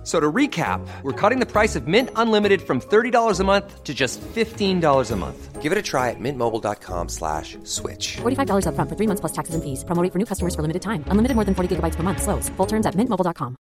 F- So to recap, we're cutting the price of Mint Unlimited from $30 a month to just $15 a month. Give it a try at mintmobile.com slash switch. $45 upfront for three months plus taxes and fees. Promo rate for new customers for limited time. Unlimited more than 40 gigabytes per month. Slows. Full terms at mintmobile.com.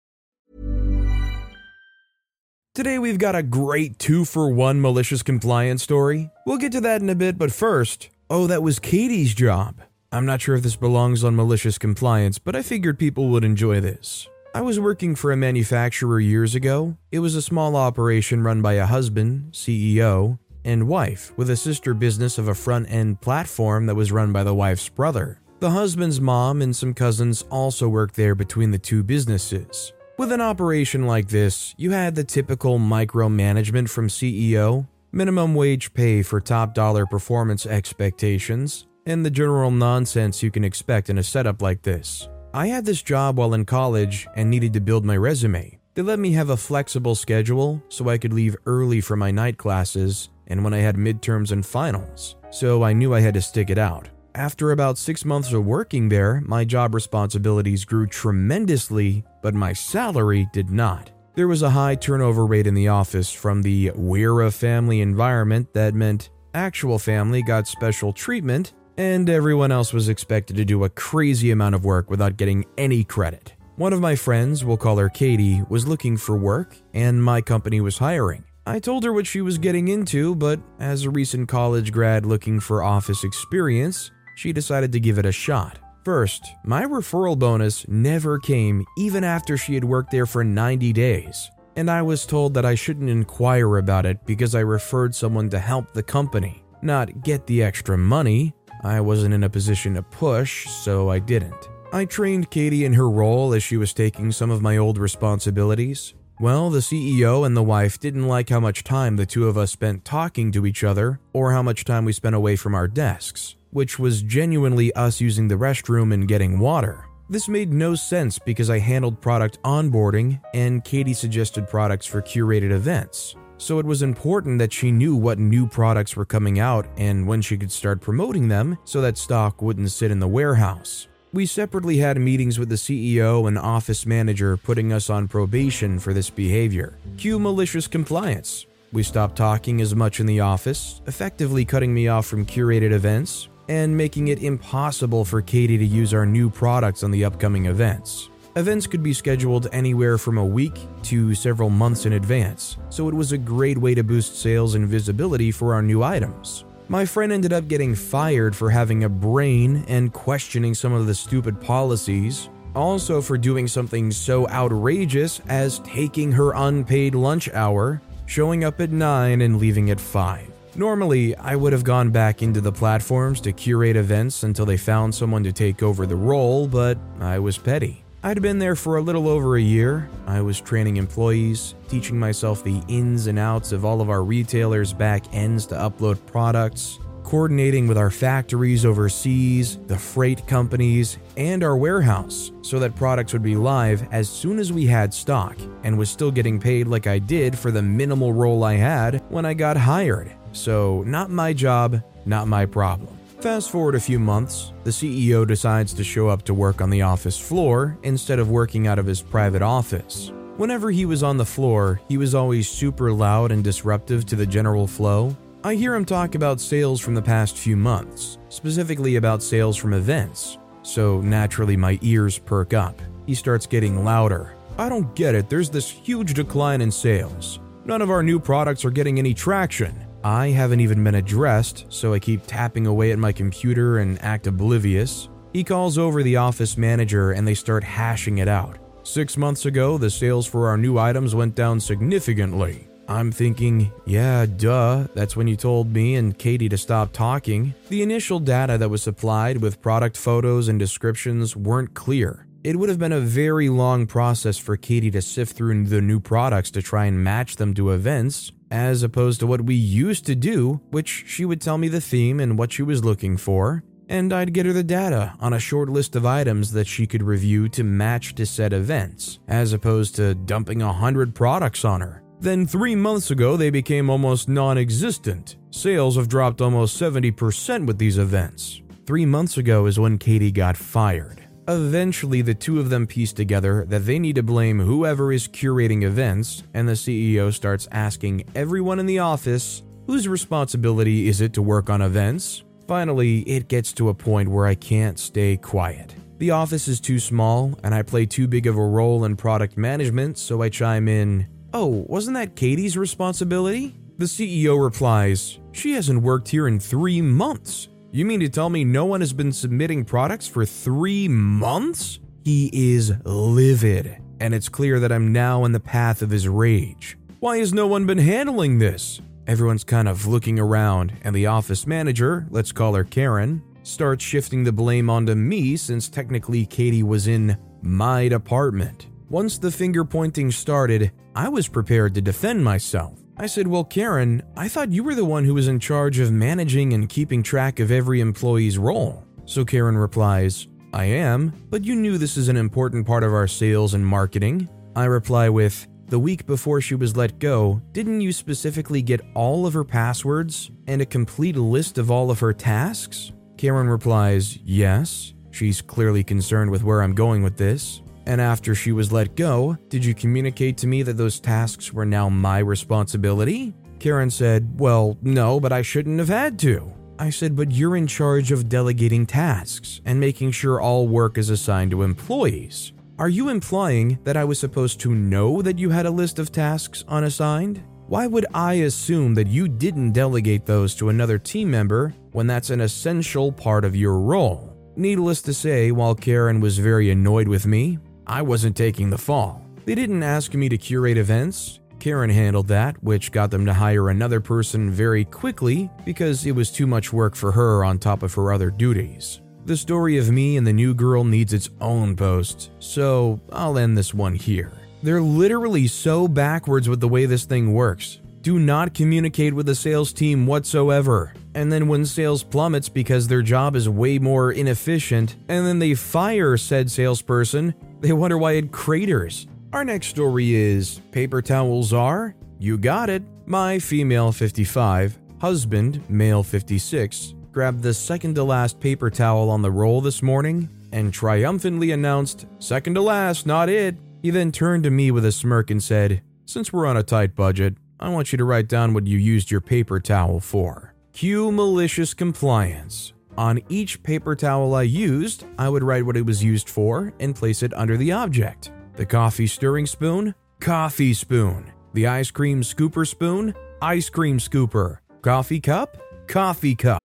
Today we've got a great two for one malicious compliance story. We'll get to that in a bit, but first, oh, that was Katie's job. I'm not sure if this belongs on malicious compliance, but I figured people would enjoy this. I was working for a manufacturer years ago. It was a small operation run by a husband, CEO, and wife, with a sister business of a front end platform that was run by the wife's brother. The husband's mom and some cousins also worked there between the two businesses. With an operation like this, you had the typical micromanagement from CEO, minimum wage pay for top dollar performance expectations, and the general nonsense you can expect in a setup like this. I had this job while in college and needed to build my resume. They let me have a flexible schedule so I could leave early for my night classes and when I had midterms and finals, so I knew I had to stick it out. After about six months of working there, my job responsibilities grew tremendously, but my salary did not. There was a high turnover rate in the office from the we're a family environment that meant actual family got special treatment, and everyone else was expected to do a crazy amount of work without getting any credit. One of my friends, we'll call her Katie, was looking for work, and my company was hiring. I told her what she was getting into, but as a recent college grad looking for office experience, she decided to give it a shot. First, my referral bonus never came even after she had worked there for 90 days, and I was told that I shouldn't inquire about it because I referred someone to help the company, not get the extra money. I wasn't in a position to push, so I didn't. I trained Katie in her role as she was taking some of my old responsibilities. Well, the CEO and the wife didn't like how much time the two of us spent talking to each other or how much time we spent away from our desks, which was genuinely us using the restroom and getting water. This made no sense because I handled product onboarding and Katie suggested products for curated events. So it was important that she knew what new products were coming out and when she could start promoting them so that stock wouldn't sit in the warehouse. We separately had meetings with the CEO and office manager putting us on probation for this behavior. Cue malicious compliance. We stopped talking as much in the office, effectively cutting me off from curated events and making it impossible for Katie to use our new products on the upcoming events. Events could be scheduled anywhere from a week to several months in advance, so it was a great way to boost sales and visibility for our new items. My friend ended up getting fired for having a brain and questioning some of the stupid policies, also for doing something so outrageous as taking her unpaid lunch hour, showing up at 9 and leaving at 5. Normally, I would have gone back into the platforms to curate events until they found someone to take over the role, but I was petty. I'd been there for a little over a year. I was training employees, teaching myself the ins and outs of all of our retailers' back ends to upload products, coordinating with our factories overseas, the freight companies, and our warehouse so that products would be live as soon as we had stock and was still getting paid like I did for the minimal role I had when I got hired. So, not my job, not my problem. Fast forward a few months, the CEO decides to show up to work on the office floor instead of working out of his private office. Whenever he was on the floor, he was always super loud and disruptive to the general flow. I hear him talk about sales from the past few months, specifically about sales from events. So naturally, my ears perk up. He starts getting louder. I don't get it, there's this huge decline in sales. None of our new products are getting any traction. I haven't even been addressed, so I keep tapping away at my computer and act oblivious. He calls over the office manager and they start hashing it out. Six months ago, the sales for our new items went down significantly. I'm thinking, yeah, duh, that's when you told me and Katie to stop talking. The initial data that was supplied with product photos and descriptions weren't clear. It would have been a very long process for Katie to sift through the new products to try and match them to events, as opposed to what we used to do, which she would tell me the theme and what she was looking for, and I'd get her the data on a short list of items that she could review to match to said events, as opposed to dumping a hundred products on her. Then, three months ago, they became almost non existent. Sales have dropped almost 70% with these events. Three months ago is when Katie got fired. Eventually, the two of them piece together that they need to blame whoever is curating events, and the CEO starts asking everyone in the office whose responsibility is it to work on events. Finally, it gets to a point where I can't stay quiet. The office is too small, and I play too big of a role in product management, so I chime in, Oh, wasn't that Katie's responsibility? The CEO replies, She hasn't worked here in three months. You mean to tell me no one has been submitting products for three months? He is livid, and it's clear that I'm now in the path of his rage. Why has no one been handling this? Everyone's kind of looking around, and the office manager, let's call her Karen, starts shifting the blame onto me since technically Katie was in my department. Once the finger pointing started, I was prepared to defend myself. I said, Well, Karen, I thought you were the one who was in charge of managing and keeping track of every employee's role. So Karen replies, I am, but you knew this is an important part of our sales and marketing. I reply with, The week before she was let go, didn't you specifically get all of her passwords and a complete list of all of her tasks? Karen replies, Yes. She's clearly concerned with where I'm going with this. And after she was let go, did you communicate to me that those tasks were now my responsibility? Karen said, Well, no, but I shouldn't have had to. I said, But you're in charge of delegating tasks and making sure all work is assigned to employees. Are you implying that I was supposed to know that you had a list of tasks unassigned? Why would I assume that you didn't delegate those to another team member when that's an essential part of your role? Needless to say, while Karen was very annoyed with me, I wasn't taking the fall. They didn't ask me to curate events. Karen handled that, which got them to hire another person very quickly because it was too much work for her on top of her other duties. The story of me and the new girl needs its own post, so I'll end this one here. They're literally so backwards with the way this thing works. Do not communicate with the sales team whatsoever. And then when sales plummets because their job is way more inefficient, and then they fire said salesperson, they wonder why it craters. Our next story is Paper Towel Czar, you got it, my female 55, husband, male 56, grabbed the second to last paper towel on the roll this morning and triumphantly announced, Second to last, not it. He then turned to me with a smirk and said, Since we're on a tight budget, I want you to write down what you used your paper towel for. Cue malicious compliance. On each paper towel I used, I would write what it was used for and place it under the object. The coffee stirring spoon, coffee spoon. The ice cream scooper spoon, ice cream scooper. Coffee cup, coffee cup.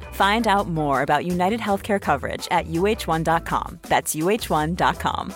Find out more about United Healthcare coverage at uh1.com. That's uh1.com.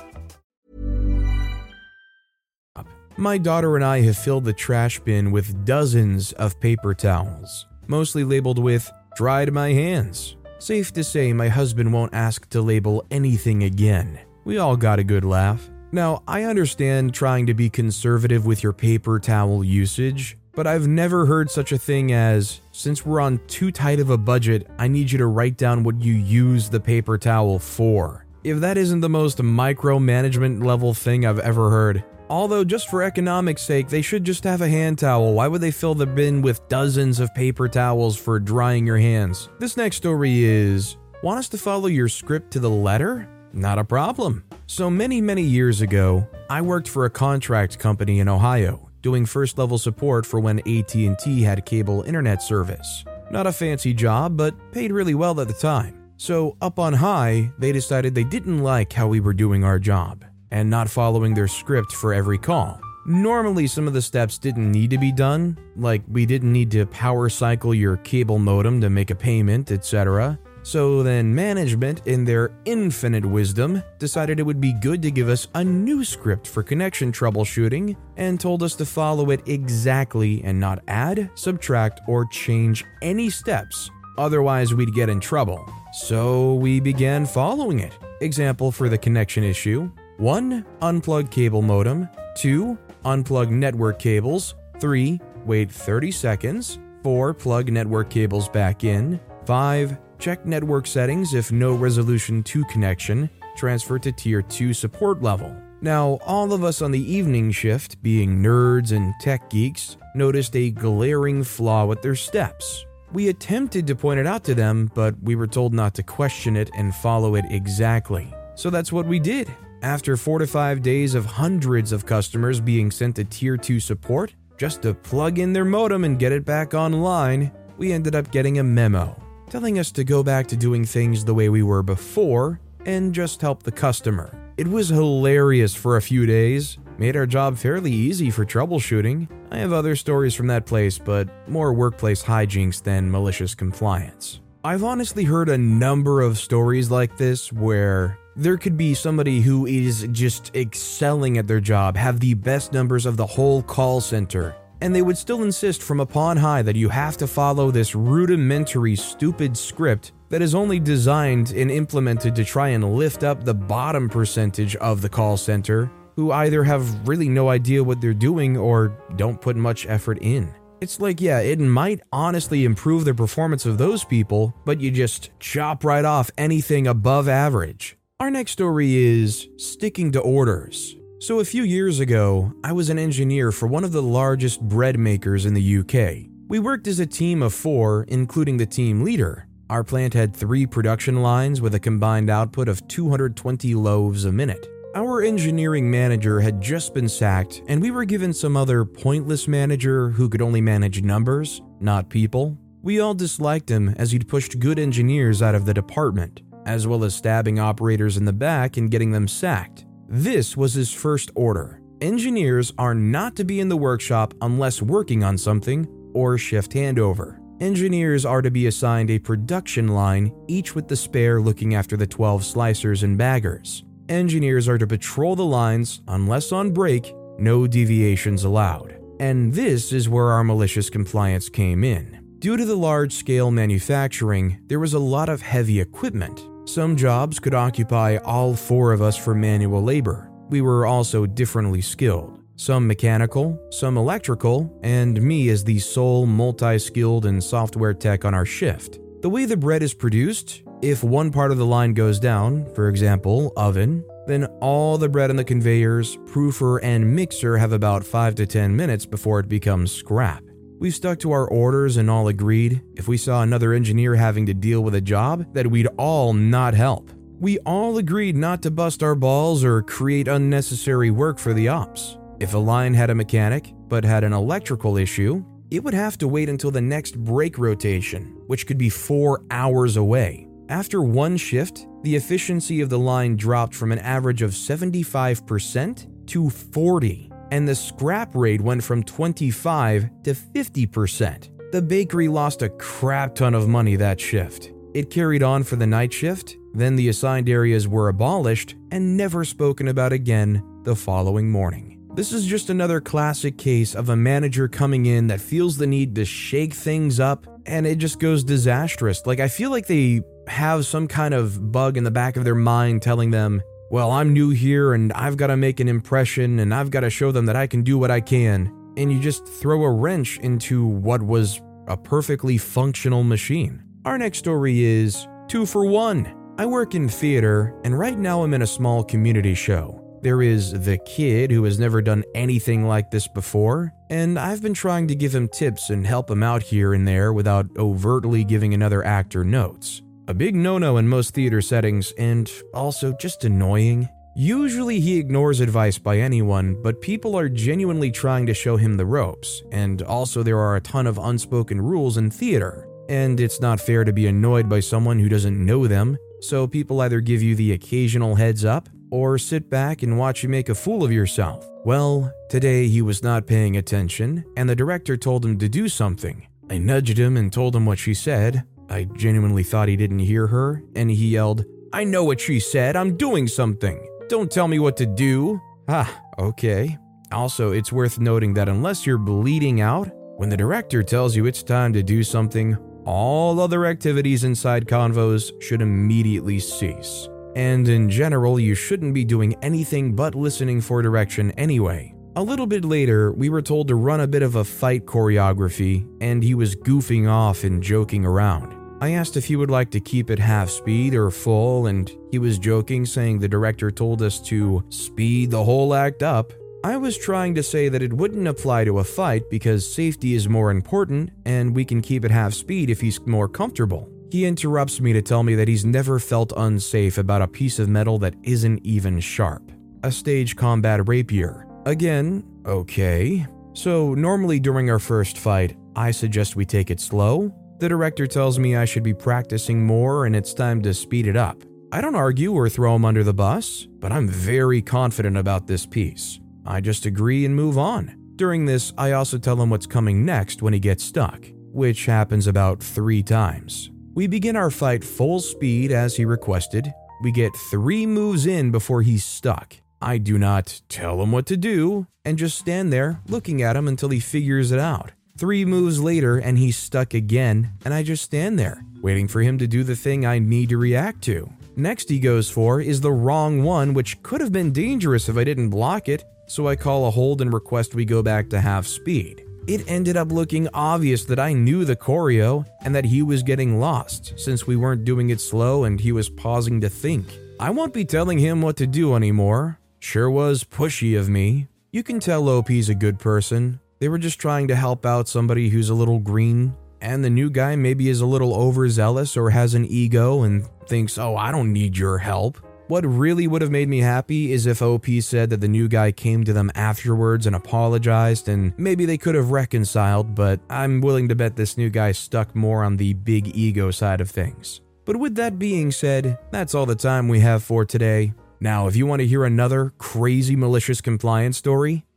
My daughter and I have filled the trash bin with dozens of paper towels, mostly labeled with dried my hands. Safe to say, my husband won't ask to label anything again. We all got a good laugh. Now, I understand trying to be conservative with your paper towel usage, but I've never heard such a thing as since we're on too tight of a budget, I need you to write down what you use the paper towel for. If that isn't the most micromanagement level thing I've ever heard. Although, just for economic sake, they should just have a hand towel. Why would they fill the bin with dozens of paper towels for drying your hands? This next story is Want us to follow your script to the letter? Not a problem. So many, many years ago, I worked for a contract company in Ohio, doing first level support for when AT&T had cable internet service. Not a fancy job, but paid really well at the time. So, up on high, they decided they didn't like how we were doing our job and not following their script for every call. Normally, some of the steps didn't need to be done, like we didn't need to power cycle your cable modem to make a payment, etc. So then, management, in their infinite wisdom, decided it would be good to give us a new script for connection troubleshooting and told us to follow it exactly and not add, subtract, or change any steps. Otherwise, we'd get in trouble. So we began following it. Example for the connection issue 1. Unplug cable modem. 2. Unplug network cables. 3. Wait 30 seconds. 4. Plug network cables back in. 5. Check network settings if no resolution 2 connection. Transfer to tier 2 support level. Now, all of us on the evening shift, being nerds and tech geeks, noticed a glaring flaw with their steps. We attempted to point it out to them, but we were told not to question it and follow it exactly. So that's what we did. After four to five days of hundreds of customers being sent to Tier 2 support just to plug in their modem and get it back online, we ended up getting a memo telling us to go back to doing things the way we were before and just help the customer. It was hilarious for a few days, made our job fairly easy for troubleshooting. I have other stories from that place, but more workplace hijinks than malicious compliance. I've honestly heard a number of stories like this where there could be somebody who is just excelling at their job, have the best numbers of the whole call center, and they would still insist from upon high that you have to follow this rudimentary, stupid script that is only designed and implemented to try and lift up the bottom percentage of the call center, who either have really no idea what they're doing or don't put much effort in. It's like, yeah, it might honestly improve the performance of those people, but you just chop right off anything above average. Our next story is sticking to orders. So, a few years ago, I was an engineer for one of the largest bread makers in the UK. We worked as a team of four, including the team leader. Our plant had three production lines with a combined output of 220 loaves a minute. Our engineering manager had just been sacked, and we were given some other pointless manager who could only manage numbers, not people. We all disliked him as he'd pushed good engineers out of the department as well as stabbing operators in the back and getting them sacked. This was his first order. Engineers are not to be in the workshop unless working on something or shift handover. Engineers are to be assigned a production line, each with the spare looking after the 12 slicers and baggers. Engineers are to patrol the lines unless on break, no deviations allowed. And this is where our malicious compliance came in. Due to the large scale manufacturing, there was a lot of heavy equipment, some jobs could occupy all four of us for manual labor. We were also differently skilled. Some mechanical, some electrical, and me as the sole multi skilled and software tech on our shift. The way the bread is produced, if one part of the line goes down, for example, oven, then all the bread on the conveyors, proofer, and mixer have about 5 to 10 minutes before it becomes scrap. We stuck to our orders and all agreed if we saw another engineer having to deal with a job that we'd all not help. We all agreed not to bust our balls or create unnecessary work for the ops. If a line had a mechanic but had an electrical issue, it would have to wait until the next break rotation, which could be 4 hours away. After one shift, the efficiency of the line dropped from an average of 75% to 40 and the scrap rate went from 25 to 50%. The bakery lost a crap ton of money that shift. It carried on for the night shift, then the assigned areas were abolished and never spoken about again the following morning. This is just another classic case of a manager coming in that feels the need to shake things up and it just goes disastrous. Like, I feel like they have some kind of bug in the back of their mind telling them, well, I'm new here and I've got to make an impression and I've got to show them that I can do what I can. And you just throw a wrench into what was a perfectly functional machine. Our next story is two for one. I work in theater, and right now I'm in a small community show. There is the kid who has never done anything like this before, and I've been trying to give him tips and help him out here and there without overtly giving another actor notes. A big no no in most theater settings, and also just annoying. Usually he ignores advice by anyone, but people are genuinely trying to show him the ropes, and also there are a ton of unspoken rules in theater. And it's not fair to be annoyed by someone who doesn't know them, so people either give you the occasional heads up or sit back and watch you make a fool of yourself. Well, today he was not paying attention, and the director told him to do something. I nudged him and told him what she said. I genuinely thought he didn't hear her, and he yelled, I know what she said, I'm doing something. Don't tell me what to do. Ah, okay. Also, it's worth noting that unless you're bleeding out, when the director tells you it's time to do something, all other activities inside convos should immediately cease. And in general, you shouldn't be doing anything but listening for direction anyway. A little bit later, we were told to run a bit of a fight choreography, and he was goofing off and joking around. I asked if he would like to keep it half speed or full, and he was joking, saying the director told us to speed the whole act up. I was trying to say that it wouldn't apply to a fight because safety is more important and we can keep it half speed if he's more comfortable. He interrupts me to tell me that he's never felt unsafe about a piece of metal that isn't even sharp. A stage combat rapier. Again, okay. So, normally during our first fight, I suggest we take it slow. The director tells me I should be practicing more and it's time to speed it up. I don't argue or throw him under the bus, but I'm very confident about this piece. I just agree and move on. During this, I also tell him what's coming next when he gets stuck, which happens about three times. We begin our fight full speed as he requested. We get three moves in before he's stuck. I do not tell him what to do and just stand there looking at him until he figures it out. Three moves later, and he's stuck again, and I just stand there, waiting for him to do the thing I need to react to. Next, he goes for is the wrong one, which could have been dangerous if I didn't block it, so I call a hold and request we go back to half speed. It ended up looking obvious that I knew the choreo and that he was getting lost since we weren't doing it slow and he was pausing to think. I won't be telling him what to do anymore. Sure was pushy of me. You can tell OP's a good person. They were just trying to help out somebody who's a little green, and the new guy maybe is a little overzealous or has an ego and thinks, oh, I don't need your help. What really would have made me happy is if OP said that the new guy came to them afterwards and apologized, and maybe they could have reconciled, but I'm willing to bet this new guy stuck more on the big ego side of things. But with that being said, that's all the time we have for today. Now, if you want to hear another crazy malicious compliance story,